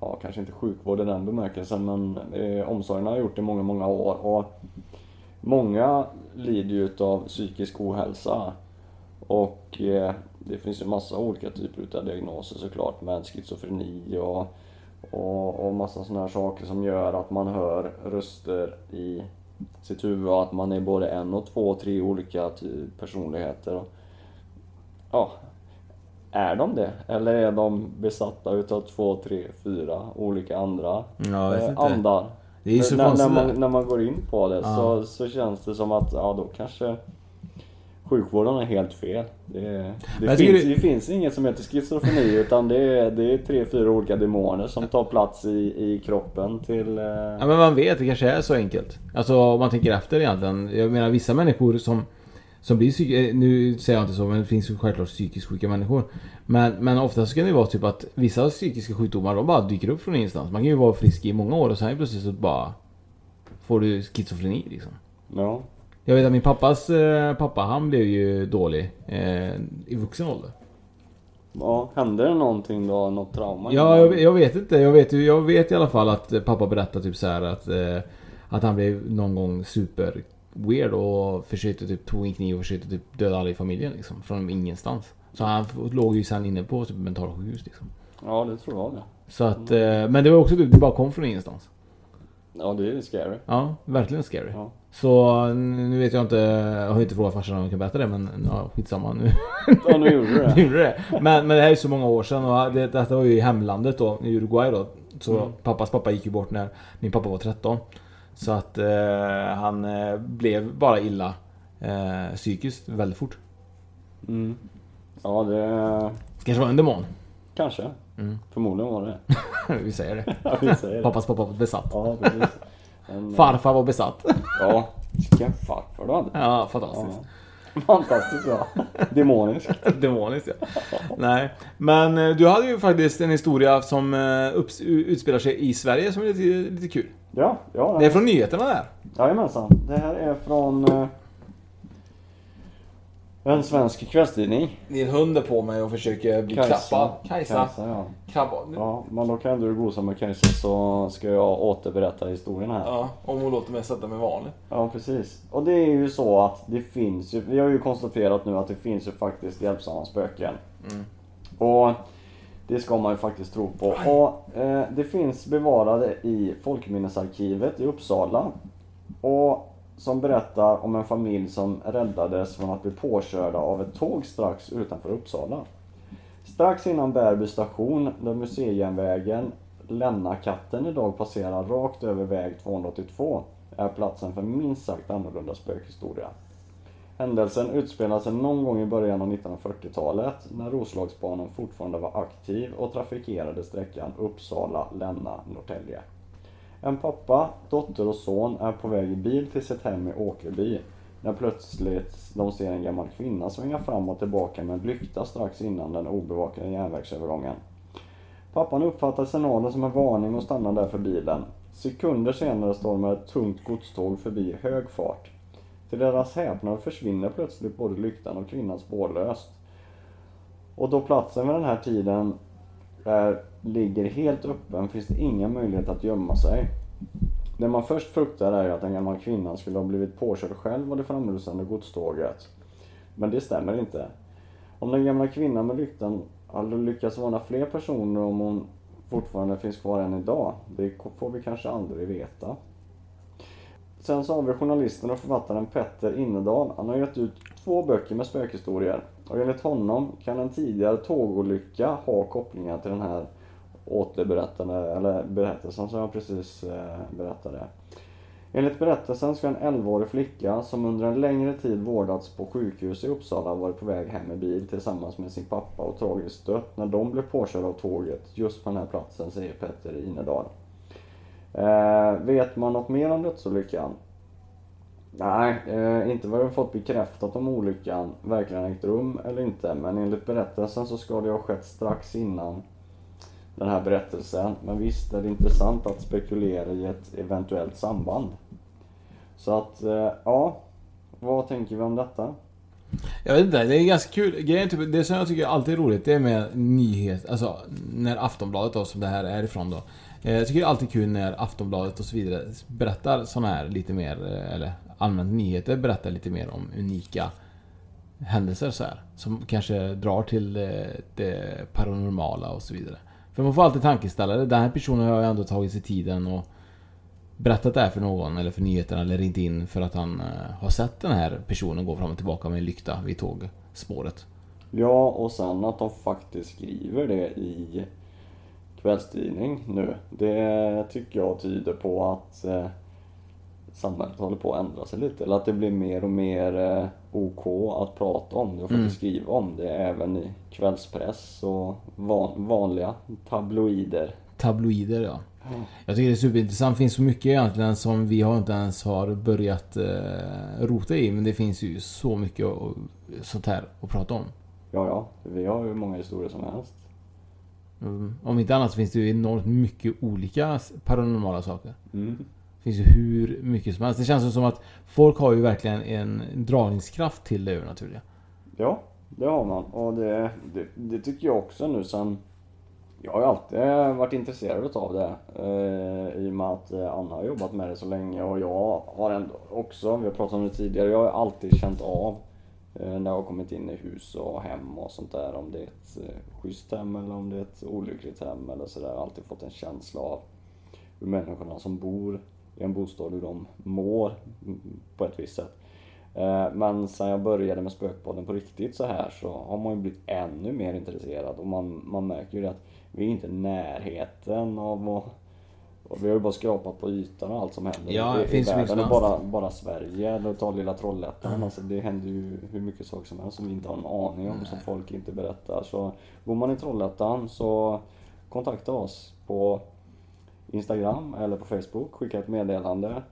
ja, kanske inte sjukvård i den bemärkelsen men eh, omsorgerna har jag gjort i många, många år och många lider ju utav psykisk ohälsa och eh, det finns ju massa olika typer utav diagnoser såklart med schizofreni och, och, och massa sådana här saker som gör att man hör röster i sitt huvud och att man är både en och två, tre olika personligheter. Ja, är de det? Eller är de besatta utav två, tre, fyra olika andra Ja, eh, andar? Det är så när, när, man, när man går in på det Ja. så, så känns det som att, ja då kanske sjukvården är helt fel. Det, det, finns, det- det finns inget som heter schizofreni utan det är, det är tre, fyra olika demoner som tar plats i, i kroppen till... eh, Ja men man vet, det kanske är så enkelt. Alltså om man tänker efter egentligen. Jag menar vissa människor som som blir psyk- Nu säger jag inte så men det finns ju självklart psykiskt sjuka människor. Men, men ofta så kan det vara typ att vissa psykiska sjukdomar de bara dyker upp från ingenstans. Man kan ju vara frisk i många år och sen plötsligt så bara Får du schizofreni liksom. Ja. Jag vet att min pappas eh, pappa han blev ju dålig eh, i vuxen ålder. Ja, hände det någonting då? Något trauma? Ja, jag, jag vet inte. Jag vet, jag vet i alla fall att eh, pappa berättade typ så här att eh, Att han blev någon gång super weird och försökte typ tog en kniv och försökte typ döda alla i familjen liksom. Från ingenstans. Så han låg ju sen inne på typ mentalsjukhus liksom. Ja, det tror jag det. Så att, eh, men det var också typ, det bara kom från ingenstans. Ja, det är scary. Ja, verkligen scary. Ja. Så nu vet jag inte, jag har inte frågat farsan om han kan berätta det men ja, skitsamma nu. Ja, nu gjorde du det. Nu gjorde det. Men, men det här är så många år sedan och det, detta var ju i hemlandet då, i Uruguay då. Så Mm. pappas pappa gick ju bort när min pappa var 13. Så att eh, han eh, blev bara illa eh, psykiskt väldigt fort. Mm. Ja, det... Kanske var en demon. Kanske. Mm. Förmodligen var det. vi säger det. Ja, vi säger det. Pappas pappa var besatt. Ja, precis. Men, Farfar var besatt. Ja, vilken farfar du hade. Ja, fantastiskt. Ja. Fantastiskt bra. Demonisk. Demoniskt ja. Nej. Men eh, du hade ju faktiskt en historia som eh, upps- utspelar sig i Sverige som är lite, lite kul. Ja, ja. Det är från nyheterna där. Jajamensan. Det här är från eh, en svensk kvällstidning. Din hund är på mig och försöker bli Kajsa. klappad. Kajsa. Kajsa, ja. Krabba. Ja, men då kan du gosa med Kajsa så ska jag återberätta historien här. Ja, om hon låter mig sätta mig vanligt. Ja, precis. Och det är ju så att det finns ju, vi har ju konstaterat nu att det finns ju faktiskt hjälpsamma spöken. Mm. Och det ska man ju faktiskt tro på. Och eh, det finns bevarade i Folkminnesarkivet i Uppsala. Och som berättar om en familj som räddades från att bli påkörda av ett tåg strax utanför Uppsala. Strax innan Bärby station, där museijärnvägen Lennakatten idag passerar rakt över väg 282, är platsen för minst sagt annorlunda spökhistoria. Händelsen utspelar sig någon gång i början av 1940-talet när Roslagsbanan fortfarande var aktiv och trafikerade sträckan Uppsala-Länna-Norrtälje. En pappa, dotter och son är på väg i bil till sitt hem i Åkerby när plötsligt de ser en gammal kvinna svänga fram och tillbaka med en lykta strax innan den obevakade järnvägsövergången. Pappan uppfattar signalen som en varning och stannar därför bilen. Sekunder senare stormar ett tungt godståg förbi i hög fart. Till deras häpnad försvinner plötsligt både lyktan och kvinnan spårlöst. Och då platsen vid den här tiden är, ligger helt öppen finns det ingen möjlighet att gömma sig. Det man först fruktar är att den gamla kvinnan skulle ha blivit påkörd själv av det framrusande godståget. Men det stämmer inte. Om den gamla kvinnan med lyktan hade lyckats varna fler personer om hon fortfarande finns kvar än idag, det får vi kanske aldrig veta. Sen så har vi journalisten och författaren Petter Innedal. Han har gett ut två böcker med spökhistorier. Och enligt honom kan en tidigare tågolycka ha kopplingar till den här återberättande, eller berättelsen som jag precis eh, berättade. Enligt berättelsen ska en 11-årig flicka som under en längre tid vårdats på sjukhus i Uppsala varit på väg hem i bil tillsammans med sin pappa och tragiskt dött när de blev påkörda av tåget just på den här platsen, säger Petter Inedal. Eh, vet man något mer om dödsolyckan? Nej, eh, inte vad jag fått bekräftat om olyckan verkligen ägt rum eller inte. Men enligt berättelsen så ska det ha skett strax innan den här berättelsen. Men visst är det intressant att spekulera i ett eventuellt samband. Så att, eh, ja. Vad tänker vi om detta? Jag vet inte, det är ganska kul. Grejen är typ, det som jag tycker alltid är roligt, det är med nyhet, alltså när Aftonbladet då, som det här är ifrån då. Eh, jag tycker det är alltid kul när Aftonbladet och så vidare berättar såna här lite mer, eh, eller allmänt nyheter berättar lite mer om unika händelser så här. Som kanske drar till eh, det, paranormala och så vidare. För man får alltid tankeställare. Den här personen har ju ändå tagit sig tiden och berättat det här för någon eller för nyheterna eller ringt in för att han eh, har sett den här personen gå fram och tillbaka med en lykta vid tågspåret. Ja, och sen att de faktiskt skriver det i kvällstidning nu. Det tycker jag tyder på att eh, samhället håller på att ändra sig lite. Eller att det blir mer och mer eh, OK att prata om det och Mm. faktiskt skriva om det även i kvällspress och van, vanliga tabloider. Tabloider ja. Jag tycker det är superintressant. Det finns så mycket egentligen som vi har inte ens har börjat eh, rota i. Men det finns ju så mycket och, sånt här att prata om. Ja, ja, vi har ju många historier som helst. Mm. Om inte annat så finns det ju enormt mycket olika paranormala saker. Mm. Det finns ju hur mycket som helst. Det känns ju som att folk har ju verkligen en dragningskraft till det övernaturliga. Ja, det har man. Och det, det, det tycker jag också nu sen... Jag har ju alltid varit intresserad av det. Eh, I och med att eh, Anna har jobbat med det så länge och jag har ändå också, vi har pratat om det tidigare, jag har alltid känt av eh, när jag har kommit in i hus och hem och sånt där. Om det är ett eh, schysst hem eller om det är ett olyckligt hem eller sådär. Alltid fått en känsla av hur människorna som bor i en bostad, hur de mår mm, på ett visst sätt. Eh, Men sen jag började med Spökpodden på riktigt så här så har man ju blivit ännu mer intresserad och man, man märker ju det att vi är inte i närheten av att och vi har ju bara skrapat på ytan och allt som händer Ja, det i, finns världen. Och bara, bara Sverige, eller ta lilla Trollhättan. Alltså det händer ju hur mycket saker som helst som vi inte har en aning om, som folk inte berättar. Så bor man i Trollhättan så kontakta oss på Instagram eller på Facebook, skicka ett meddelande.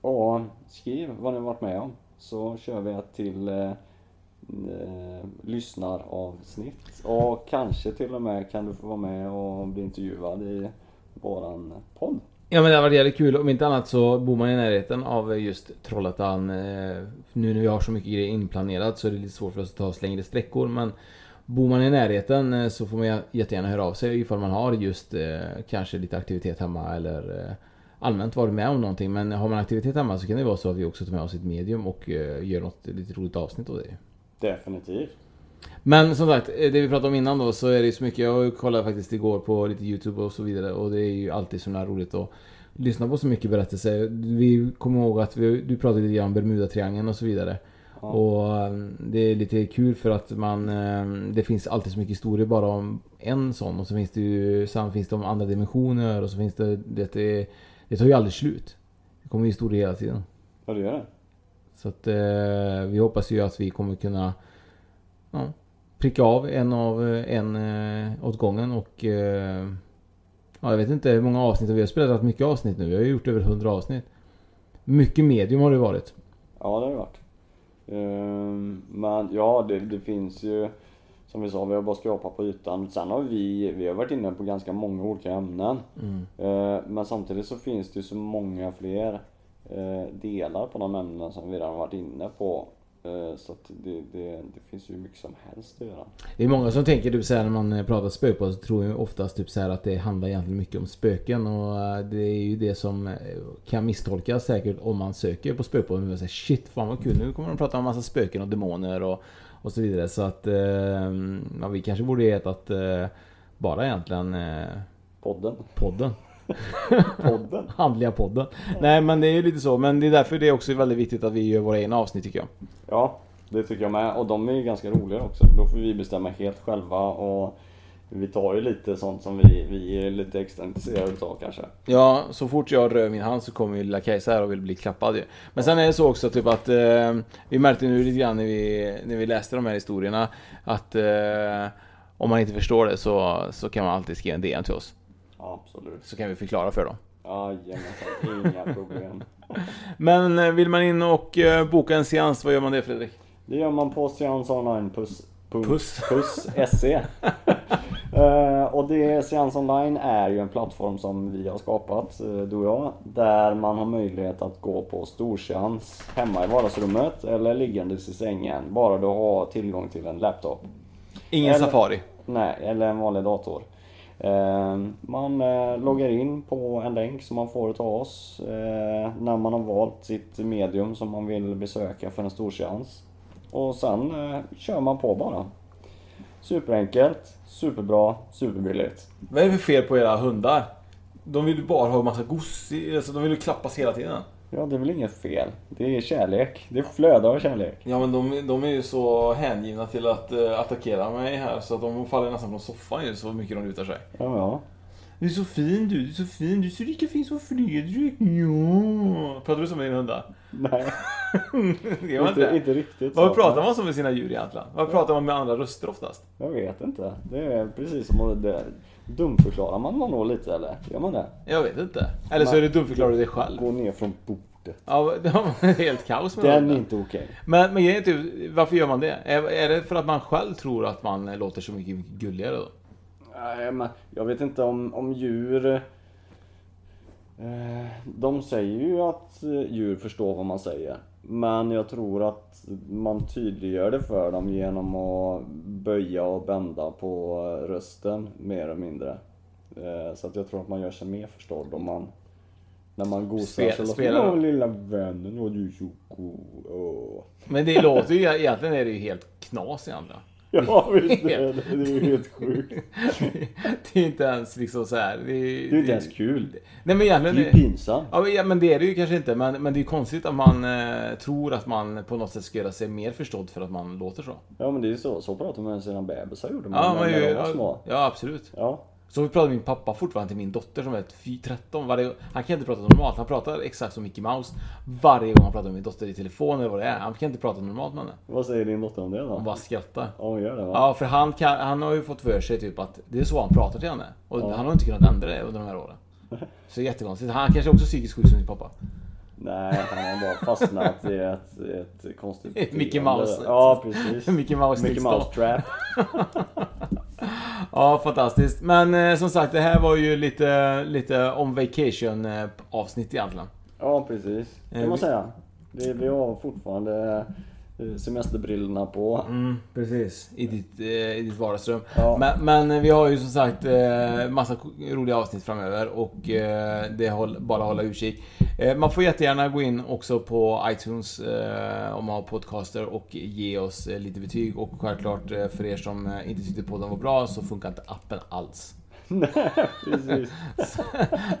Och skriv vad ni har varit med om. Så kör vi ett till eh, eh, lyssnaravsnitt. Och kanske till och med kan du få vara med och bli intervjuad i våran podd. Ja men det var varit jävligt kul. Om inte annat så bor man i närheten av just Trollhättan. Eh, nu när vi har så mycket grejer inplanerat så är det lite svårt för oss att ta oss längre sträckor. Men bor man i närheten eh, så får man jättegärna höra av sig ifall man har just eh, kanske lite aktivitet hemma eller eh, allmänt varit med om någonting. Men har man aktivitet hemma så kan det vara så att vi också tar med oss ett medium och gör något lite roligt avsnitt av det. Definitivt. Men som sagt, det vi pratade om innan då så är det ju så mycket. Jag kollade faktiskt igår på lite YouTube och så vidare och det är ju alltid så himla roligt att lyssna på så mycket berättelser. Vi kommer ihåg att vi, du pratade lite grann om Bermudatriangeln och så vidare. Och eh, det är lite kul för att man... eh, Det finns alltid så mycket historier bara om en sån och så finns det ju... Sen finns det om andra dimensioner och så finns det... Det, det, det tar ju aldrig slut. Det kommer ju historier hela tiden. Ja, det gör det. Så att eh, vi hoppas ju att vi kommer kunna ja, pricka av en av eh, en eh, åt gången och ja, jag vet inte hur många avsnitt vi har spelat rätt mycket avsnitt nu. Vi har ju gjort över 100 avsnitt. Mycket medium har det varit. Ja, det har det varit. Ehm, Men ja, det, det finns ju som vi sa, vi har bara skrapat på ytan. Sen har vi, vi har varit inne på ganska många olika ämnen. Mm. Eh, Men samtidigt så finns det ju så många fler eh, delar på de ämnena som vi redan varit inne på. Eh, Så att det, det, det finns ju mycket som helst att göra. Det är många som tänker typ såhär när man eh, pratar spökpodd så tror jag oftast typ såhär att det handlar egentligen mycket om spöken och eh, det är ju det som kan misstolkas säkert om man söker på spökpodden säger shit fan vad kul nu kommer de prata om massa spöken och demoner och, och så vidare så att eh, ja, vi kanske borde hetat eh, bara egentligen eh, Podden. Podden. Podden. Handliga podden. Nej men det är ju lite så men det är därför det är också väldigt viktigt att vi gör våra egna avsnitt tycker jag. Ja, det tycker jag med. Och de är ju ganska roliga också. Då får vi bestämma helt själva och vi tar ju lite sånt som vi, vi är lite extra intresserade utav kanske. Ja, så fort jag rör min hand så kommer ju lilla Kajsa här och vill bli klappad ju. Men sen är det så också typ att eh, vi märkte nu lite grann när vi, när vi läste de här historierna att eh, om man inte förstår det så, så kan man alltid skriva en DM till oss. Ja, absolut. Så kan vi förklara för dem. Jajamensan, inga problem. Men eh, vill man in och eh, boka en seans, vad gör man det Fredrik? Det gör man på Seans Online Puss, puss, Puss. puss SE. Eh, och det, Seans Online är ju en plattform som vi har skapat, du och jag, där man har möjlighet att gå på storseans hemma i vardagsrummet eller liggandes i sängen, bara du har tillgång till en laptop. Ingen Eller- Safari. Nej, eller en vanlig dator. Eh, man eh, loggar in på en länk som man får utav oss eh, när man har valt sitt medium som man vill besöka för en stor chans. Och sen kör man på bara. Superenkelt, superbra, superbilligt. Vad är det för fel på era hundar? De vill ju bara ha en massa gosig, alltså de vill ju klappas hela tiden. Ja, det är väl inget fel. Det är kärlek. Det flödar av kärlek. Ja men de, de är ju så hängivna till att eh, attackera mig här så att de faller nästan från soffan ju så mycket de lutar sig. Ja, ja. Du är så fin du, du är så fin, du är så lika fin som Fredrik. Ja. Pratar du som med dina hundar? Nej. Det var Inte- inte riktigt Vad pratar man som med sina djur egentligen? Vad pratar man med andra röster oftast? Jag vet inte. Det är precis som att det, dumförklarar man man nog lite eller? Gör man det? Jag vet inte. Eller så är det dumförklarar du dig själv. Gå ner från bordet. Ja, det var helt kaos med Den är inte okej. Men, men grejen är typ, varför gör man det? Är, är det för att man själv tror att man låter så mycket gulligare då? Nej, men jag vet inte om, om djur... Eh, de säger ju att eh, djur förstår vad man säger. Men jag tror att man tydliggör det för dem genom att böja och bända på rösten mer eller mindre. Eh, så att jag tror att man gör sig mer förstådd om man... När man gosar Spel- så låter man då? lilla vännen, åh du. Åh. Men det låter ju, egentligen är det ju helt knas egentligen. Ja visst det är det. Det är ju helt sjukt. det är inte ens liksom så här. Det är, Det är inte ens kul. Nej men egentligen... Det är ju pinsamt. Ja, men- det är det ju kanske inte. Men, men det är ju konstigt att man eh, tror att man på något sätt ska göra sig mer förstådd för att man låter så. Ja men det är ju så, så pratar man sina bebisar gjorde man Ja, när, de var ja, små. ja absolut. Ja. Så pratar min pappa fortfarande till min dotter som är ett fy- 13. Varje, han kan inte prata normalt. Han pratar exakt som Mickey Mouse. Varje gång han pratar med min dotter i telefon eller vad det är. Han kan inte prata normalt med henne. Vad säger din dotter om det då? Hon bara skrattar. Ja hon gör det va? Ja, för han, kan, han har ju fått för sig typ att det är så han pratar till henne. Och Ja. han har inte kunnat ändra det under de här åren. Så jättekonstigt. Han kanske också är psykiskt sjuk som sin pappa. Nej, han har bara fastnat i ett, ett konstigt Mickey. Mouse. Ja precis. Mickey Mouse Mickey tillstånd. Ja, fantastiskt. Men eh, som sagt, det här var ju lite, lite om vacation eh, avsnitt egentligen. Ja precis, Eh, kan man vi- säga. Vi, vi har fortfarande eh, semesterbrillorna på. Mm, precis. I ditt, eh, i ditt vardagsrum. Ja. Men, men eh, vi har ju som sagt eh, massa roliga avsnitt framöver och eh, det är bara att hålla utkik. Eh, man får jättegärna gå in också på iTunes eh, om man har podcaster och ge oss eh, lite betyg. Och självklart eh, för er som eh, inte tyckte podden var bra så funkar inte appen alls. Nej, precis.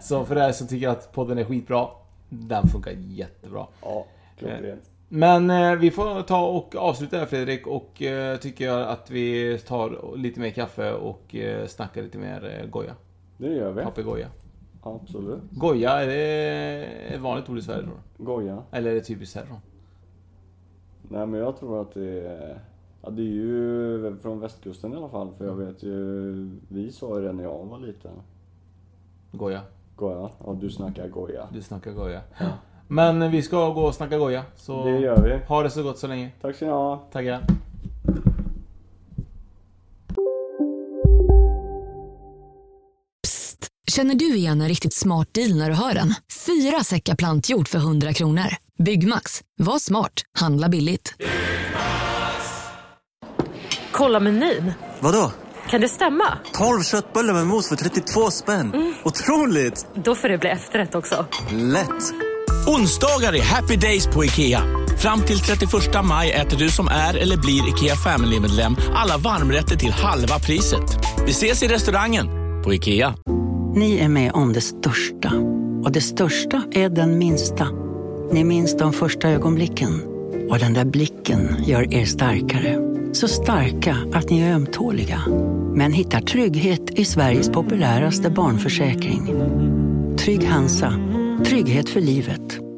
så för er som tycker att podden är skitbra, den funkar jättebra. Ja, klockrent. Men eh, vi får ta och avsluta här Fredrik och eh, tycker jag att vi tar lite mer kaffe och eh, snackar lite mer eh, goja. Det gör vi. Papegoja. Absolut. Goja, är det ett vanligt ord i Sverige då? Goja. Eller är det typiskt härifrån? Nej men jag tror att det är... Ja, det är ju från västkusten i alla fall. För jag vet ju... Vi sa ju det när jag var liten. Goja. Goja. Ja, du snackar goja. Du snackar goja. Men vi ska gå och snacka goja. Så Det gör vi. ha det så gott så länge. Tack ska ni ha. Tackar. Känner du igen en riktigt smart deal när du hör den? Fyra säckar plantjord för 100 kronor. Byggmax. Var smart. Handla billigt. Kolla menyn. Vadå? Kan det stämma? 12 köttbullar med mos för 32 spänn. Otroligt! Då får det bli efterrätt också. Lätt! Onsdagar är happy days på IKEA. Fram till 31 maj äter du som är eller blir IKEA Family-medlem alla varmrätter till halva priset. Vi ses i restaurangen på IKEA. Ni är med om det största. Och det största är den minsta. Ni minns de första ögonblicken. Och den där blicken gör er starkare. Så starka att ni är ömtåliga. Men hittar trygghet i Sveriges populäraste barnförsäkring. Trygg Hansa. Trygghet för livet.